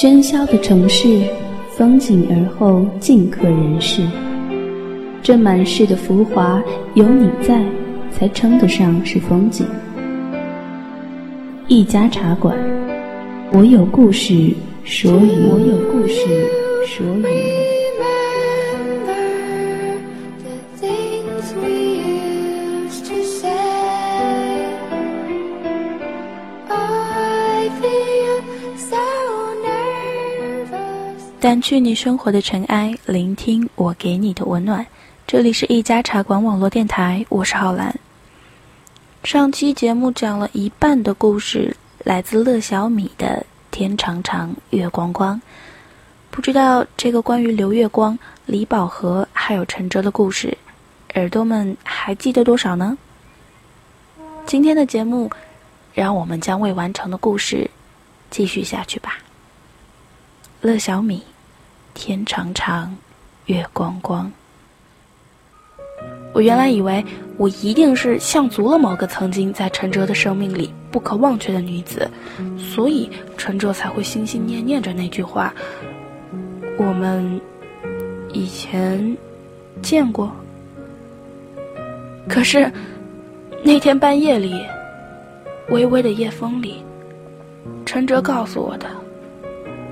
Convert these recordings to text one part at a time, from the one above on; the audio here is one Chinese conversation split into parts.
喧嚣的城市，风景而后尽可人世。这满世的浮华，有你在，才称得上是风景。一家茶馆，我有故事说与我有故事说与。掸去你生活的尘埃，聆听我给你的温暖。这里是一家茶馆网络电台，我是浩然。上期节目讲了一半的故事，来自乐小米的《天长长，月光光》。不知道这个关于刘月光、李宝和还有陈哲的故事，耳朵们还记得多少呢？今天的节目，让我们将未完成的故事继续下去吧。乐小米，天长长，月光光。我原来以为我一定是像足了某个曾经在陈哲的生命里不可忘却的女子，所以陈哲才会心心念念着那句话：“我们以前见过。”可是那天半夜里，微微的夜风里，陈哲告诉我的。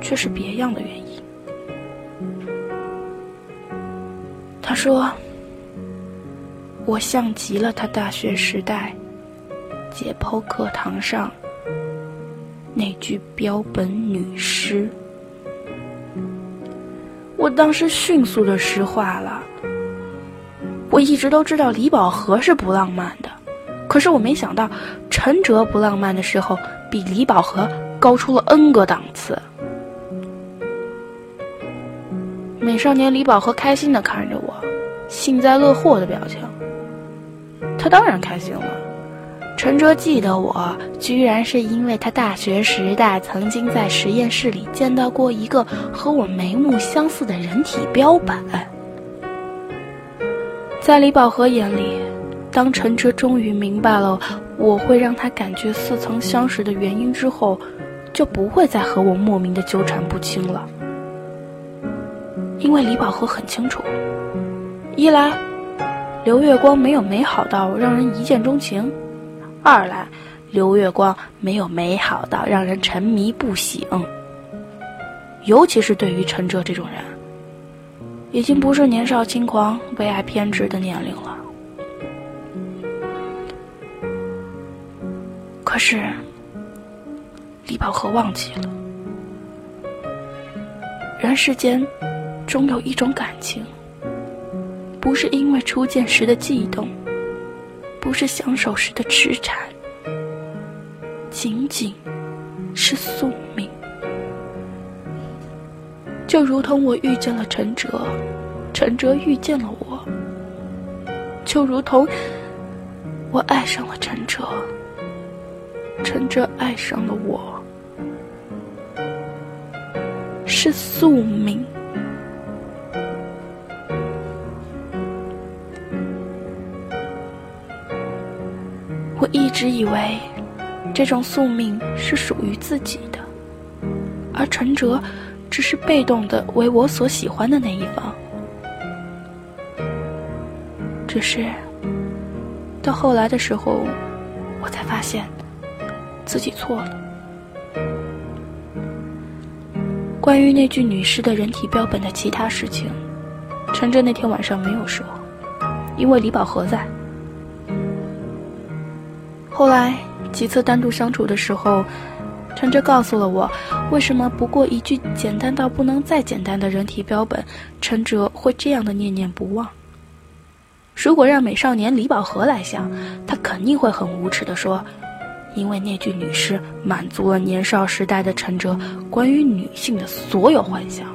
却是别样的原因。他说：“我像极了他大学时代解剖课堂上那句标本女尸。”我当时迅速的石化了。我一直都知道李宝和是不浪漫的，可是我没想到陈哲不浪漫的时候比李宝和高出了 N 个档次。美少年李宝和开心的看着我，幸灾乐祸的表情。他当然开心了。陈哲记得我，居然是因为他大学时代曾经在实验室里见到过一个和我眉目相似的人体标本。在李宝和眼里，当陈哲终于明白了我会让他感觉似曾相识的原因之后，就不会再和我莫名的纠缠不清了。因为李宝和很清楚，一来，刘月光没有美好到让人一见钟情；二来，刘月光没有美好到让人沉迷不醒。尤其是对于陈哲这种人，已经不是年少轻狂、为爱偏执的年龄了。可是，李宝和忘记了，人世间。终有一种感情，不是因为初见时的悸动，不是相守时的痴缠，仅仅是宿命。就如同我遇见了陈哲，陈哲遇见了我；就如同我爱上了陈哲，陈哲爱上了我，是宿命。我一直以为，这种宿命是属于自己的，而陈哲只是被动的为我所喜欢的那一方。只是到后来的时候，我才发现自己错了。关于那具女尸的人体标本的其他事情，陈哲那天晚上没有说，因为李宝和在。后来几次单独相处的时候，陈哲告诉了我，为什么不过一句简单到不能再简单的人体标本，陈哲会这样的念念不忘。如果让美少年李宝和来想，他肯定会很无耻的说，因为那具女尸满足了年少时代的陈哲关于女性的所有幻想。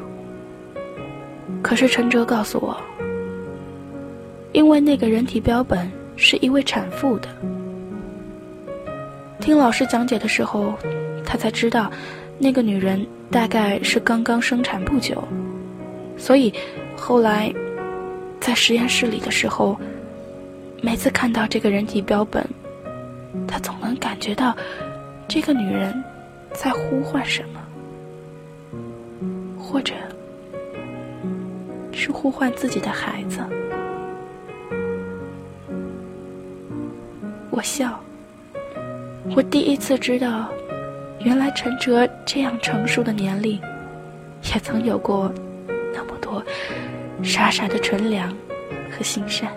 可是陈哲告诉我，因为那个人体标本是一位产妇的。听老师讲解的时候，他才知道，那个女人大概是刚刚生产不久，所以后来在实验室里的时候，每次看到这个人体标本，他总能感觉到这个女人在呼唤什么。或者是呼唤自己的孩子。我笑，我第一次知道，原来陈哲这样成熟的年龄，也曾有过那么多傻傻的纯良和心善。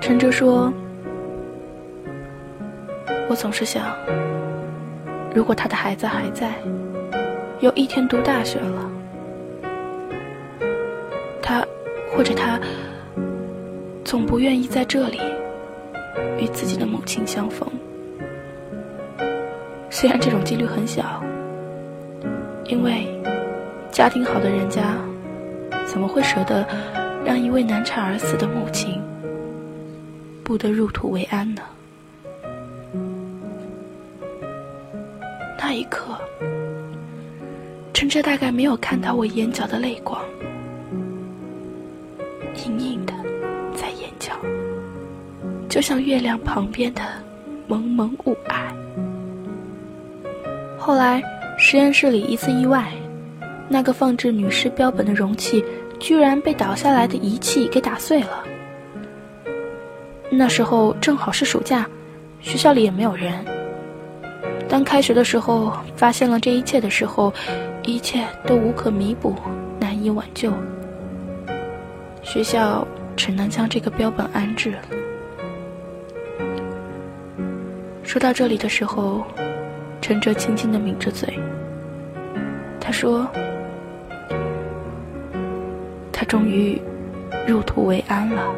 陈哲说：“我总是想，如果他的孩子还在，有一天读大学了，总不愿意在这里与自己的母亲相逢。虽然这种几率很小，因为家庭好的人家怎么会舍得让一位难产而死的母亲？”不得入土为安呢。那一刻，陈哲大概没有看到我眼角的泪光，就像月亮旁边的蒙蒙雾霭。后来，实验室里一次意外，那个放置女尸标本的容器居然被倒下来的仪器给打碎了。那时候正好是暑假，学校里也没有人。当开学的时候发现了这一切的时候，一切都无可弥补，难以挽救。学校只能将这个标本安置。说到这里的时候，陈哲轻轻的抿着嘴。他说：“他终于入土为安了。”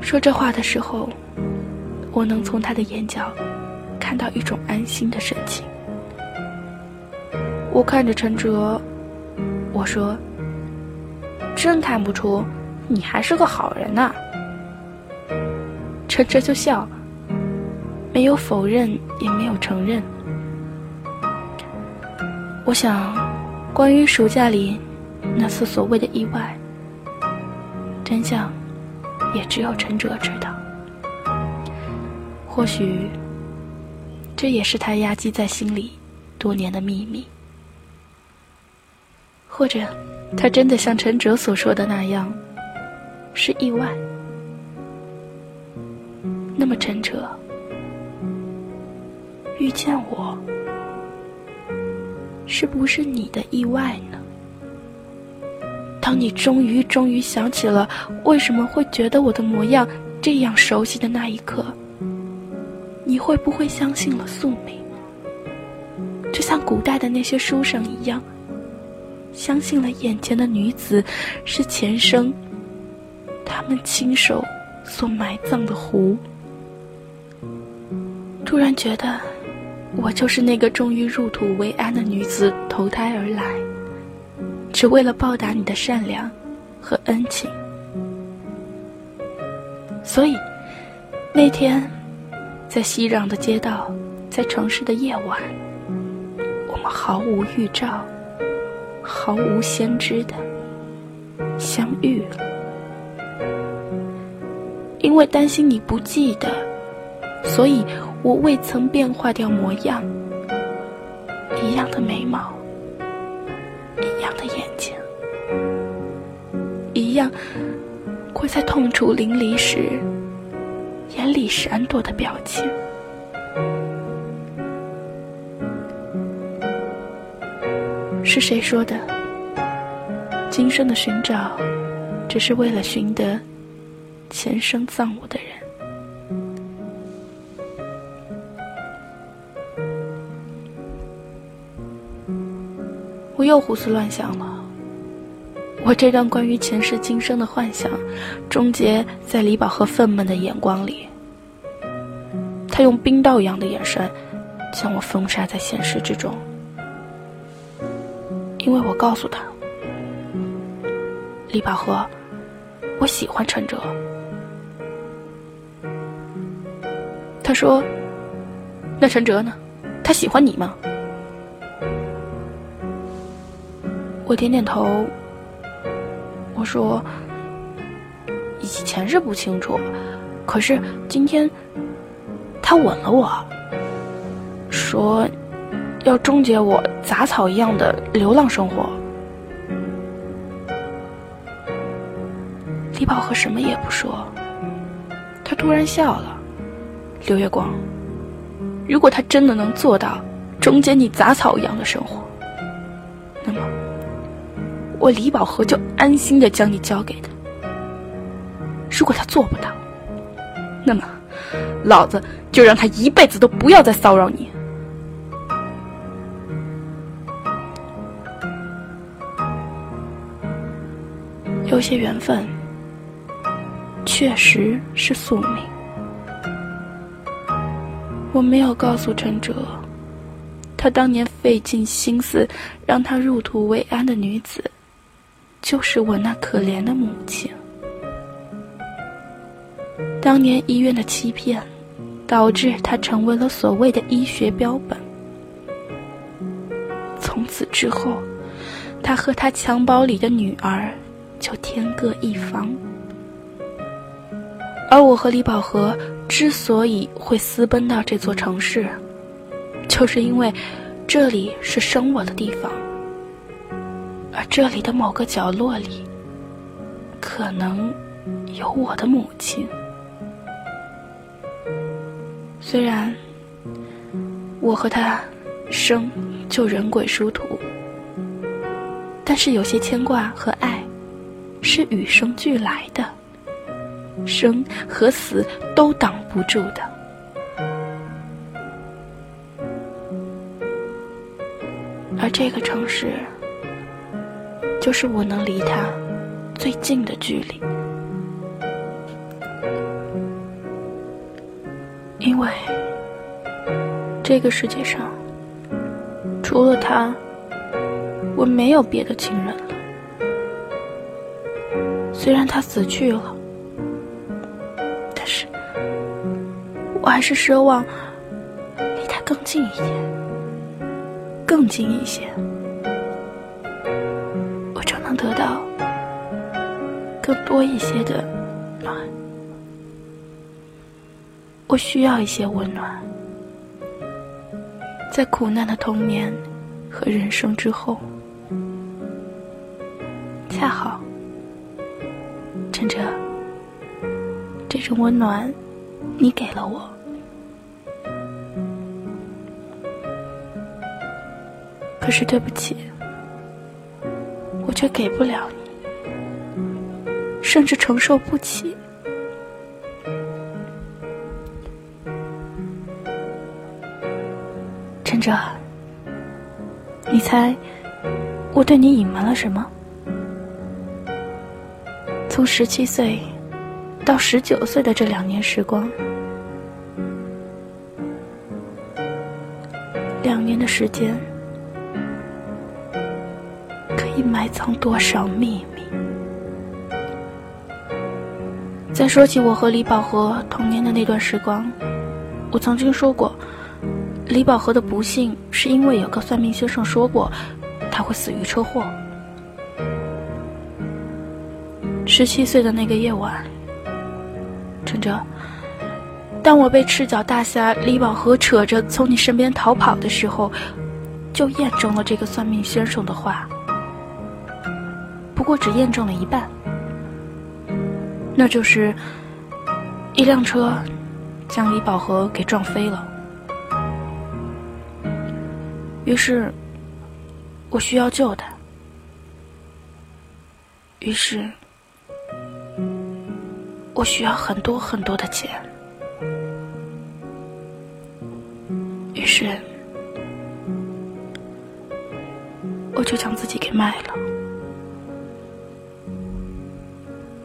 说这话的时候，我能从他的眼角看到一种安心的神情。我看着陈哲，我说：“真看不出你还是个好人呐。”陈哲就笑，没有否认，也没有承认。我想，关于暑假里那次所谓的意外，真相。也只有陈哲知道，或许这也是他压积在心里多年的秘密，或者他真的像陈哲所说的那样是意外。那么陈哲遇见我，是不是你的意外呢？当你终于终于想起了为什么会觉得我的模样这样熟悉的那一刻，你会不会相信了宿命？就像古代的那些书生一样，相信了眼前的女子是前生他们亲手所埋葬的湖。突然觉得，我就是那个终于入土为安的女子投胎而来。只为了报答你的善良和恩情，所以那天在熙攘的街道，在城市的夜晚，我们毫无预兆、毫无先知的相遇了。因为担心你不记得，所以我未曾变化掉模样，一样的眉毛。一样的眼睛，一样会在痛楚淋漓时眼里闪躲的表情。是谁说的？今生的寻找，只是为了寻得前生葬我的人。又胡思乱想了。我这段关于前世今生的幻想，终结在李宝和愤懑的眼光里。他用冰刀一样的眼神，将我封杀在现实之中。因为我告诉他，李宝和，我喜欢陈哲。他说：“那陈哲呢？他喜欢你吗？”我点点头，我说：“以前是不清楚，可是今天他吻了我，说要终结我杂草一样的流浪生活。李宝和什么也不说，他突然笑了。刘月光，如果他真的能做到终结你杂草一样的生活，我李宝和就安心的将你交给他。如果他做不到，那么老子就让他一辈子都不要再骚扰你。有些缘分确实是宿命。我没有告诉陈哲，他当年费尽心思让他入土为安的女子，就是我那可怜的母亲。当年医院的欺骗，导致他成为了所谓的医学标本。从此之后，他和他襁褓里的女儿就天各一方。而我和李宝和之所以会私奔到这座城市，就是因为这里是生我的地方，而这里的某个角落里，可能有我的母亲。虽然我和他生就人鬼殊途，但是有些牵挂和爱是与生俱来的，生和死都挡不住的。而这个城市，就是我能离他最近的距离。因为这个世界上除了他，我没有别的亲人了。虽然他死去了，但是我还是奢望离他更近一点，更近一些，得到更多一些的暖。我需要一些温暖，在苦难的童年和人生之后，恰好，趁着这种温暖，你给了我，可是对不起，却给不了你，甚至承受不起。陈哲，你猜我对你隐瞒了什么？从十七岁到十九岁的这两年时光，两年的时间埋藏多少秘密？再说起我和李宝和童年的那段时光，我曾经说过。李宝和的不幸是因为有个算命先生说过，他会死于车祸。十七岁的那个夜晚，陈哲，当我被赤脚大侠李宝和扯着从你身边逃跑的时候，就验证了这个算命先生的话。我只验证了一半，那就是一辆车将李宝和给撞飞了。于是，我需要救他。于是，我需要很多很多的钱。于是，我就将自己给卖了。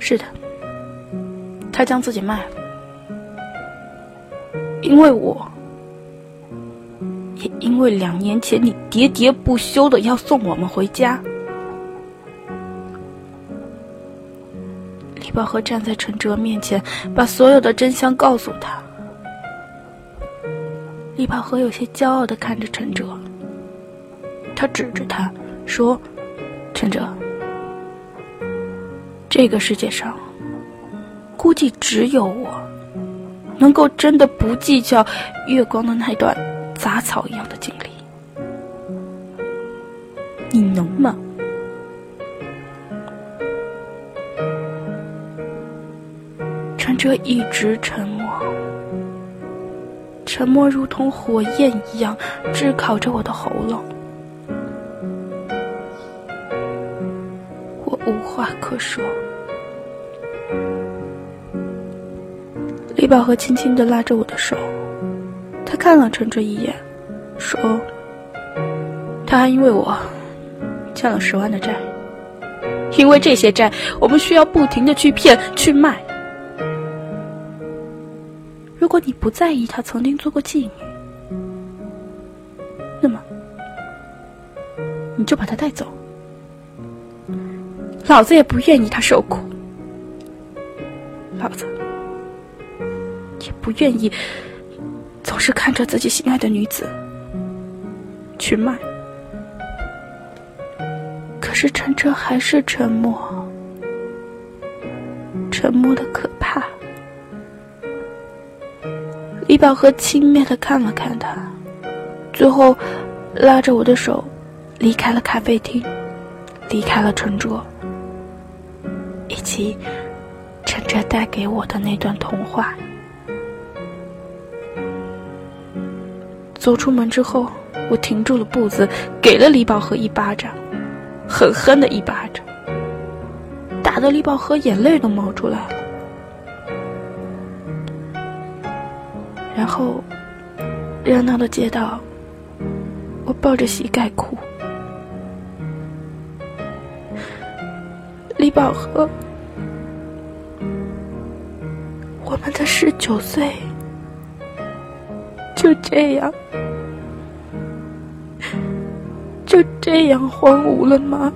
是的，他将自己卖了，因为我。也因为两年前你喋喋不休的要送我们回家，李宝和站在陈哲面前，把所有的真相告诉他。李宝和有些骄傲的看着陈哲，他指着他说：“陈哲，这个世界上，估计只有我，能够真的不计较月光的那段杂草一样的经历？你能吗？陈哲一直沉默，沉默如同火焰一样炙烤着我的喉咙，无话可说。李宝和轻轻地拉着我的手，他看了陈哲一眼，说：“他还因为我欠了十万的债，因为这些债，我们需要不停的去骗去卖。”如果你不在意他曾经做过妓女，那么你就把他带走。老子也不愿意他受苦，老子也不愿意总是看着自己心爱的女子去卖。可是陈哲还是沉默，沉默的可怕。李宝和轻蔑的看了看他，最后拉着我的手离开了咖啡厅，离开了陈卓，以及陈哲带给我的那段童话。走出门之后，我停住了步子，给了李宝和一巴掌，狠狠的一巴掌，打得李宝和眼泪都冒出来了。然后，热闹的街道，我抱着膝盖哭。李宝和，我们的十九岁就这样，就这样荒芜了吗？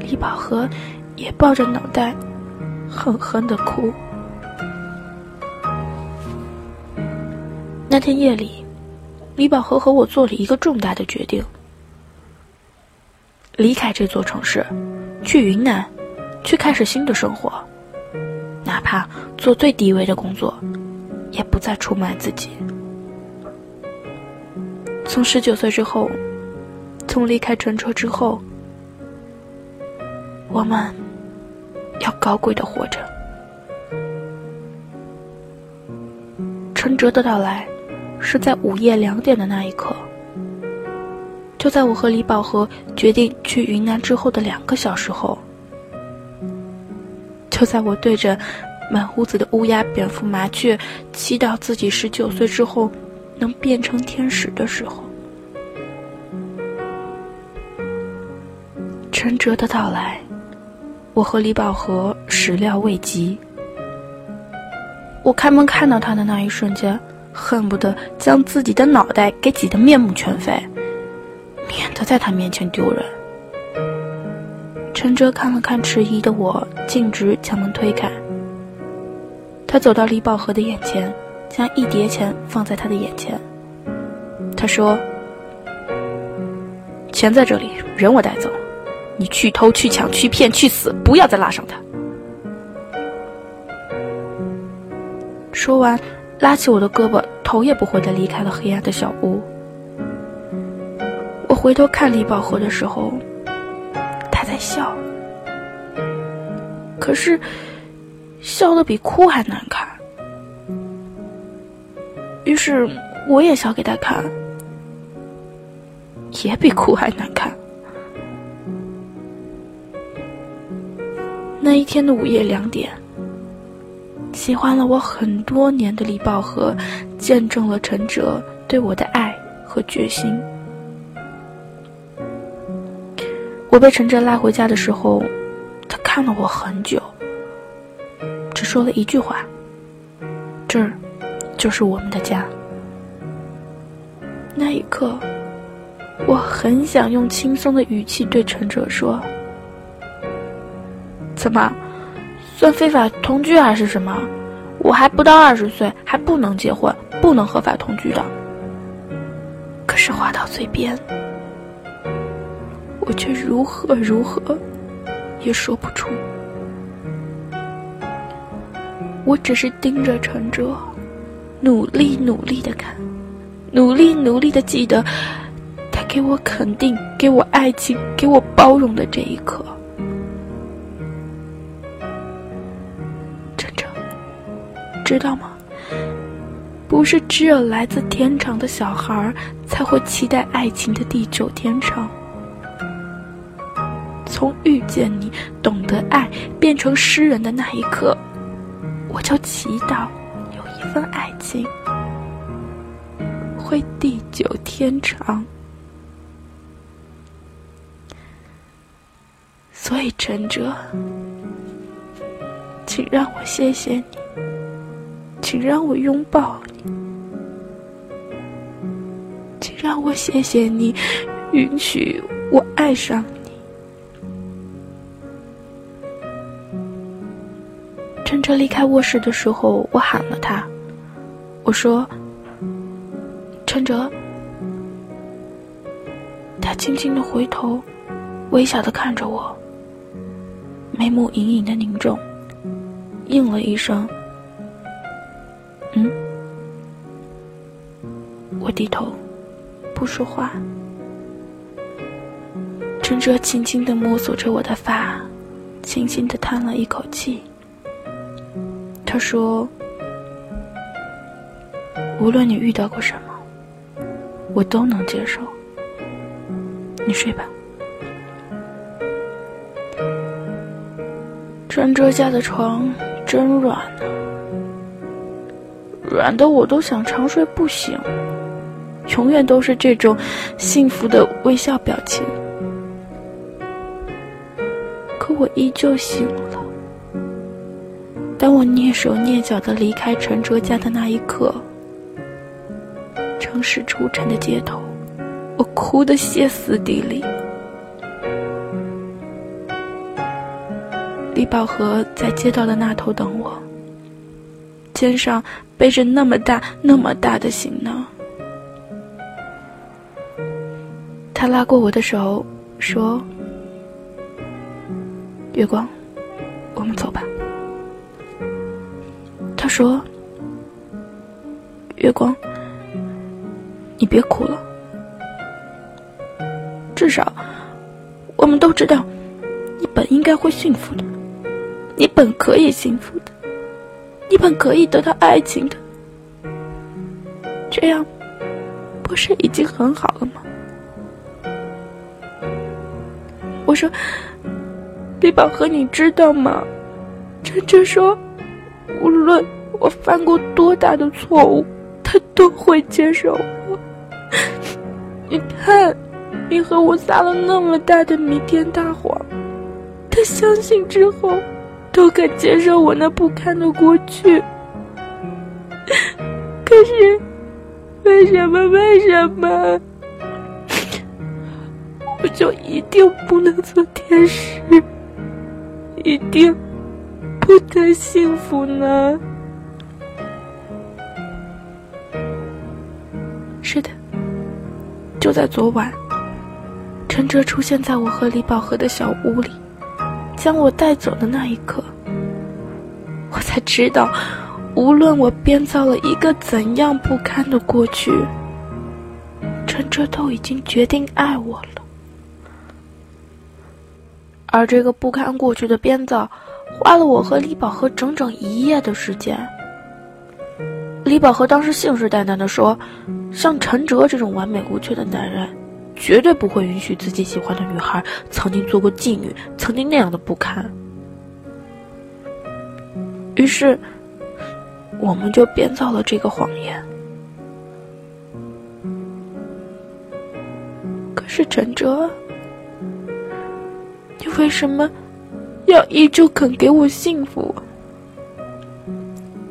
李宝和也抱着脑袋。狠狠的哭。那天夜里，李宝和和我做了一个重大的决定：离开这座城市，去云南，去开始新的生活，哪怕做最低微的工作，也不再出卖自己。从十九岁之后，从离开陈车之后，我们。要高贵的活着。陈哲的到来，是在午夜两点的那一刻。就在我和李宝和决定去云南之后的两个小时后，就在我对着满屋子的乌鸦、蝙蝠、麻雀，祈祷自己十九岁之后能变成天使的时候，陈哲的到来。我和李宝和始料未及。我开门看到他的那一瞬间，恨不得将自己的脑袋给挤得面目全非，免得在他面前丢人。陈哲看了看迟疑的我，径直将门推开。他走到李宝和的眼前，将一叠钱放在他的眼前。他说：“钱在这里，人我带走。”你去偷去抢去骗去死，不要再拉上他！说完，拉起我的胳膊，头也不回的离开了黑暗的小屋。回头看李宝和的时候，他在笑，可是笑的比哭还难看。于是我也笑给他看，也比哭还难看。那一天的午夜两点，喜欢了我很多年的李宝和，见证了陈哲对我的爱和决心。我被陈哲拉回家的时候，他看了我很久，只说了一句话：“这儿，就是我们的家。”那一刻，我很想用轻松的语气对陈哲说。怎么，算非法同居还是什么？我还不到二十岁，还不能结婚，不能合法同居的。可是话到嘴边，我却如何如何，也说不出。我只是盯着陈哲，努力努力的看，努力努力的记得他给我肯定、给我爱情、给我包容的这一刻。陈哲，知道吗？不是只有来自天长的小孩才会期待爱情的地久天长。从遇见你、懂得爱变成诗人的那一刻，我就祈祷有一份爱情会地久天长。所以陈哲，请让我谢谢你，请让我拥抱你，请让我谢谢你，允许我爱上。陈他离开卧室的时候，我喊了他，我说：“陈哲。”他轻轻的回头，微笑的看着我，眉目隐隐的凝重，应了一声：“嗯。”我低头，不说话。陈哲轻轻的摸索着我的发，轻轻的叹了一口气。他说：“无论你遇到过什么，我都能接受。你睡吧。”陈哲家的床真软呢，软的我都想长睡不醒，永远都是这种幸福的微笑表情。可我依旧醒了。当我蹑手蹑脚的离开陈哲家的那一刻，城市出尘的街头，我哭得歇斯底里。李宝和在街道的那头等我，肩上背着那么大那么大的行囊。他拉过我的手，说：“月光，我们走吧。”说：“月光，你别哭了。至少，我们都知道，你本应该会幸福的，你本可以幸福的，你本可以得到爱情的。这样，不是已经很好了吗？”我说：“李宝和，你知道吗？”陈哲说：“无论。”我犯过多大的错误，他都会接受我。你看，你和我撒了那么大的弥天大谎，他相信之后，都敢接受我那不堪的过去。可是，为什么？为什么？我就一定不能做天使，一定不得幸福呢？就在昨晚，陈哲出现在我和李宝和的小屋里，将我带走的那一刻，我才知道，无论我编造了一个怎样不堪的过去，陈哲都已经决定爱我了。而这个不堪过去的编造，花了我和李宝和整整一夜的时间。李宝和当时信誓旦旦地说。像陈哲这种完美无缺的男人，绝对不会允许自己喜欢的女孩曾经做过妓女，曾经那样的不堪。于是，我们就编造了这个谎言。可是陈哲，你为什么要依旧肯给我幸福？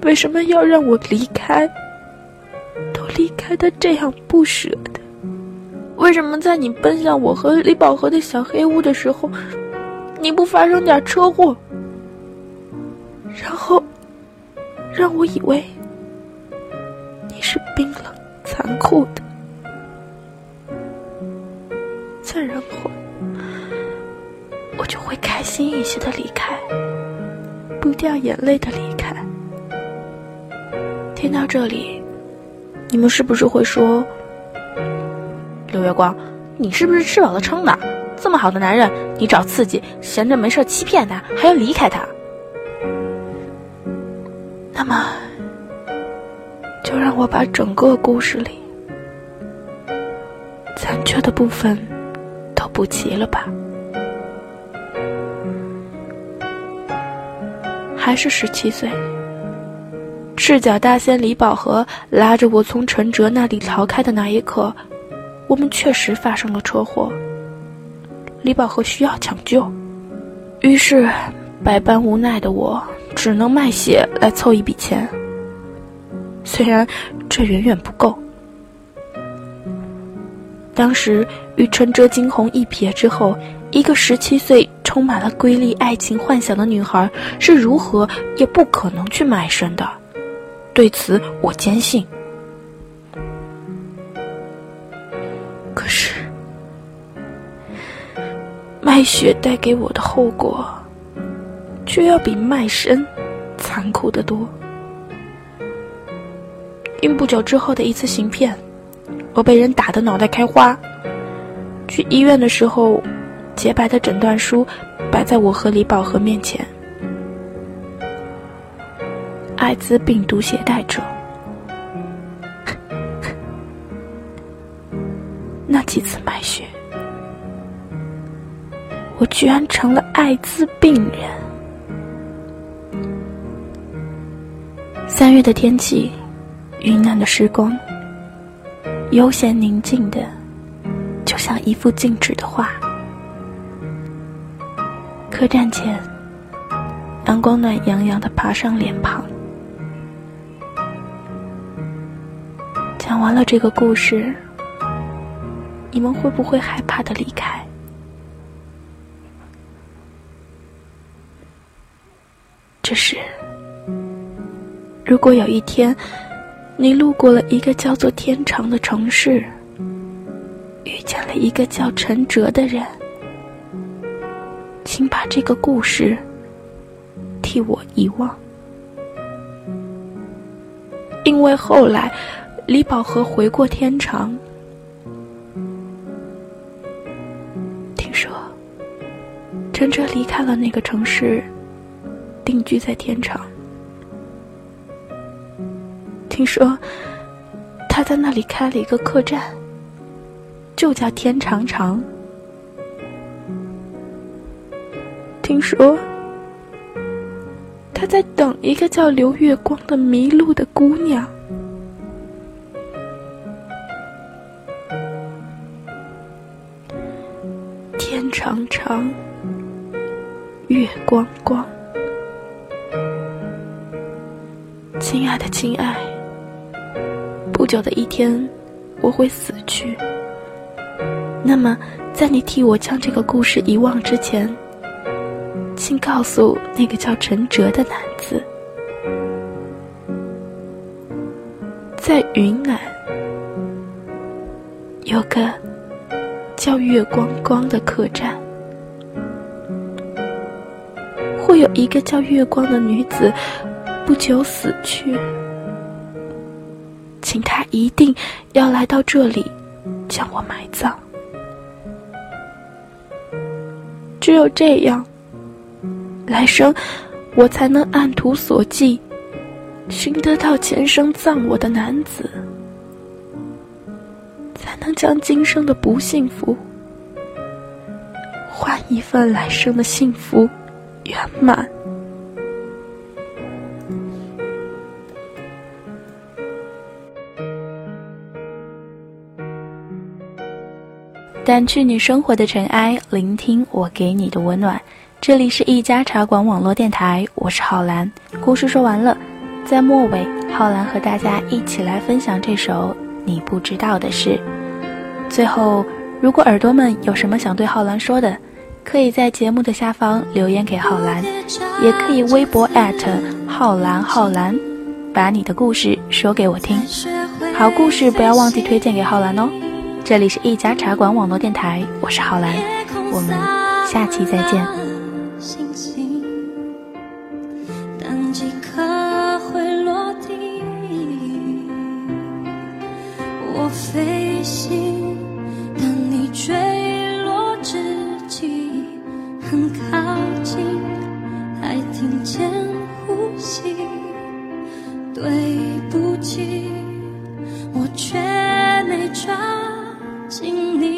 为什么要让我离开？都离开的这样不舍得，为什么在你奔向我和李宝和的小黑屋的时候，你不发生点车祸，然后让我以为你是冰冷残酷的，再然后我就会开心一些的离开，不掉眼泪的离开，听到这里，你们是不是会说：“刘月光，你是不是吃饱了撑的？这么好的男人，你找刺激，闲着没事欺骗他，还要离开他？”那么，就让我把整个故事里残缺的部分都补齐了吧。还是十七岁，赤脚大仙李宝和拉着我从陈哲那里逃开的那一刻，我们确实发生了车祸。李宝和需要抢救，于是百般无奈的我只能卖血来凑一笔钱。虽然这远远不够，当时与陈哲惊鸿一瞥之后，一个十七岁。充满了瑰丽爱情幻想的女孩是如何也不可能去卖身的，对此我坚信。可是，卖血带给我的后果，却要比卖身残酷的多。因不久之后的一次行骗，我被人打得脑袋开花，去医院的时候。洁白的诊断书摆在我和李宝和面前。艾滋病毒携带者。那几次卖血，我居然成了艾滋病人。三月的天气，云南的时光，悠闲宁静的，就像一幅静止的画。客栈前，阳光暖洋洋的爬上脸庞。讲完了这个故事，你们会不会害怕的离开？只是，如果有一天，你路过了一个叫做天长的城市，遇见了一个叫陈哲的人。请把这个故事替我遗忘，因为后来李宝和回过天长，听说陈哲离开了那个城市，定居在天长。听说他在那里开了一个客栈，就叫天长长。听说他在等一个叫刘月光的迷路的姑娘。长长，月光光，亲爱的亲爱，不久的一天我会死去。那么，在你替我将这个故事遗忘之前。请告诉那个叫陈哲的男子，在云南有个叫月光光的客栈，会有一个叫月光的女子不久死去，请他一定要来到这里将我埋葬，只有这样。来生，我才能按图索骥，寻得到前生葬我的男子，才能将今生的不幸福换一份来生的幸福圆满。掸去你生活的尘埃，聆听我给你的温暖。这里是一家茶馆网络电台，我是浩然。故事说完了，在末尾，浩然和大家一起来分享这首你不知道的事。最后，如果耳朵们有什么想对浩兰说的，可以在节目的下方留言给浩兰，也可以微博浩兰浩兰，把你的故事说给我听。好故事不要忘记推荐给浩兰哦。这里是一家茶馆网络电台，我是浩兰，我们下期再见。对不起，我却没抓紧你。